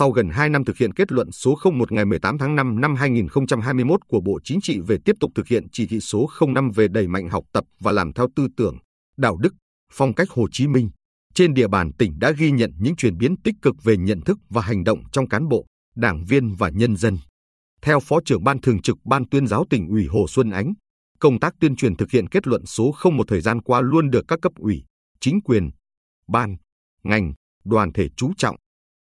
sau gần 2 năm thực hiện kết luận số 01 ngày 18 tháng 5 năm 2021 của Bộ Chính trị về tiếp tục thực hiện chỉ thị số 05 về đẩy mạnh học tập và làm theo tư tưởng, đạo đức, phong cách Hồ Chí Minh, trên địa bàn tỉnh đã ghi nhận những chuyển biến tích cực về nhận thức và hành động trong cán bộ, đảng viên và nhân dân. Theo Phó trưởng Ban Thường trực Ban tuyên giáo tỉnh ủy Hồ Xuân Ánh, công tác tuyên truyền thực hiện kết luận số 01 thời gian qua luôn được các cấp ủy, chính quyền, ban, ngành, đoàn thể chú trọng.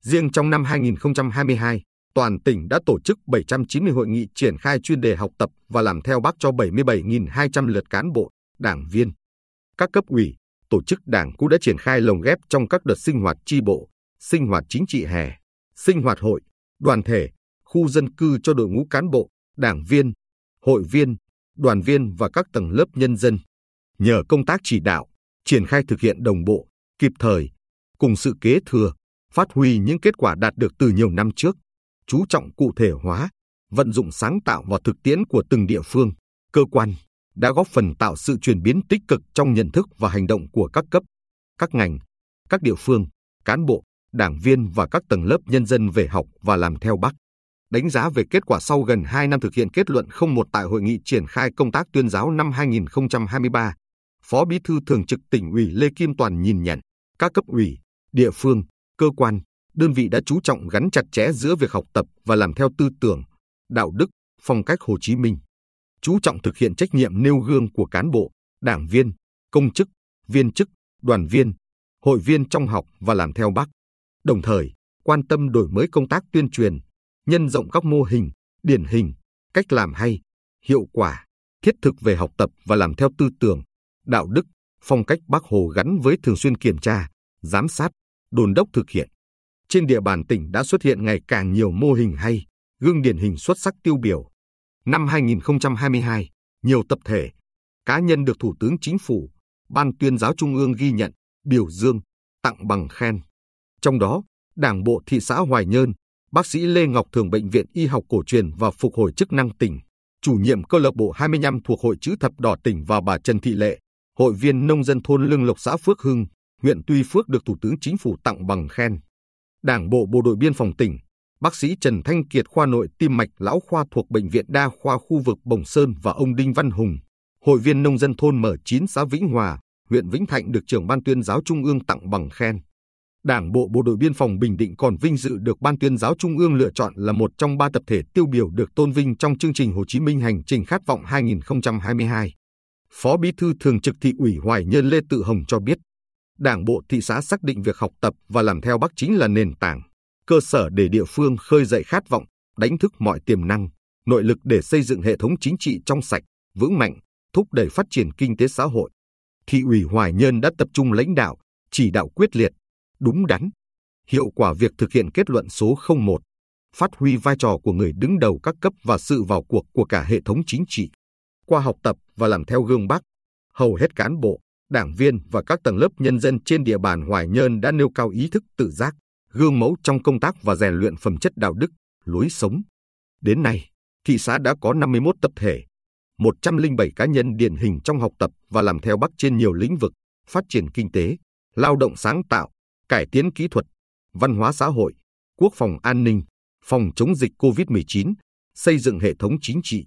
Riêng trong năm 2022, toàn tỉnh đã tổ chức 790 hội nghị triển khai chuyên đề học tập và làm theo bác cho 77.200 lượt cán bộ, đảng viên. Các cấp ủy, tổ chức đảng cũng đã triển khai lồng ghép trong các đợt sinh hoạt tri bộ, sinh hoạt chính trị hè, sinh hoạt hội, đoàn thể, khu dân cư cho đội ngũ cán bộ, đảng viên, hội viên, đoàn viên và các tầng lớp nhân dân. Nhờ công tác chỉ đạo, triển khai thực hiện đồng bộ, kịp thời, cùng sự kế thừa, phát huy những kết quả đạt được từ nhiều năm trước, chú trọng cụ thể hóa, vận dụng sáng tạo vào thực tiễn của từng địa phương, cơ quan, đã góp phần tạo sự chuyển biến tích cực trong nhận thức và hành động của các cấp, các ngành, các địa phương, cán bộ, đảng viên và các tầng lớp nhân dân về học và làm theo Bác. Đánh giá về kết quả sau gần 2 năm thực hiện kết luận 01 tại hội nghị triển khai công tác tuyên giáo năm 2023, Phó Bí thư Thường trực tỉnh ủy Lê Kim Toàn nhìn nhận, các cấp ủy, địa phương, cơ quan, đơn vị đã chú trọng gắn chặt chẽ giữa việc học tập và làm theo tư tưởng, đạo đức, phong cách Hồ Chí Minh chú trọng thực hiện trách nhiệm nêu gương của cán bộ, đảng viên, công chức, viên chức, đoàn viên, hội viên trong học và làm theo bác. Đồng thời, quan tâm đổi mới công tác tuyên truyền, nhân rộng các mô hình, điển hình, cách làm hay, hiệu quả, thiết thực về học tập và làm theo tư tưởng, đạo đức, phong cách Bác Hồ gắn với thường xuyên kiểm tra, giám sát, đồn đốc thực hiện. Trên địa bàn tỉnh đã xuất hiện ngày càng nhiều mô hình hay, gương điển hình xuất sắc tiêu biểu, Năm 2022, nhiều tập thể, cá nhân được Thủ tướng Chính phủ, Ban tuyên giáo Trung ương ghi nhận, biểu dương, tặng bằng khen. Trong đó, Đảng bộ thị xã Hoài Nhơn, bác sĩ Lê Ngọc Thường Bệnh viện Y học cổ truyền và phục hồi chức năng tỉnh, chủ nhiệm câu lạc bộ 25 thuộc Hội chữ thập đỏ tỉnh và bà Trần Thị Lệ, hội viên nông dân thôn Lương Lộc xã Phước Hưng, huyện Tuy Phước được Thủ tướng Chính phủ tặng bằng khen. Đảng bộ Bộ đội Biên phòng tỉnh, bác sĩ Trần Thanh Kiệt khoa nội tim mạch lão khoa thuộc Bệnh viện Đa khoa khu vực Bồng Sơn và ông Đinh Văn Hùng, hội viên nông dân thôn M9 xã Vĩnh Hòa, huyện Vĩnh Thạnh được trưởng ban tuyên giáo Trung ương tặng bằng khen. Đảng bộ Bộ đội Biên phòng Bình Định còn vinh dự được Ban tuyên giáo Trung ương lựa chọn là một trong ba tập thể tiêu biểu được tôn vinh trong chương trình Hồ Chí Minh Hành trình khát vọng 2022. Phó Bí thư Thường trực Thị ủy Hoài Nhơn Lê Tự Hồng cho biết, Đảng bộ thị xã xác định việc học tập và làm theo Bác chính là nền tảng, cơ sở để địa phương khơi dậy khát vọng, đánh thức mọi tiềm năng, nội lực để xây dựng hệ thống chính trị trong sạch, vững mạnh, thúc đẩy phát triển kinh tế xã hội. Thị ủy Hoài Nhơn đã tập trung lãnh đạo, chỉ đạo quyết liệt, đúng đắn, hiệu quả việc thực hiện kết luận số 01, phát huy vai trò của người đứng đầu các cấp và sự vào cuộc của cả hệ thống chính trị. Qua học tập và làm theo gương Bác, hầu hết cán bộ, đảng viên và các tầng lớp nhân dân trên địa bàn Hoài Nhơn đã nêu cao ý thức tự giác, gương mẫu trong công tác và rèn luyện phẩm chất đạo đức, lối sống. Đến nay, thị xã đã có 51 tập thể, 107 cá nhân điển hình trong học tập và làm theo bác trên nhiều lĩnh vực, phát triển kinh tế, lao động sáng tạo, cải tiến kỹ thuật, văn hóa xã hội, quốc phòng an ninh, phòng chống dịch COVID-19, xây dựng hệ thống chính trị,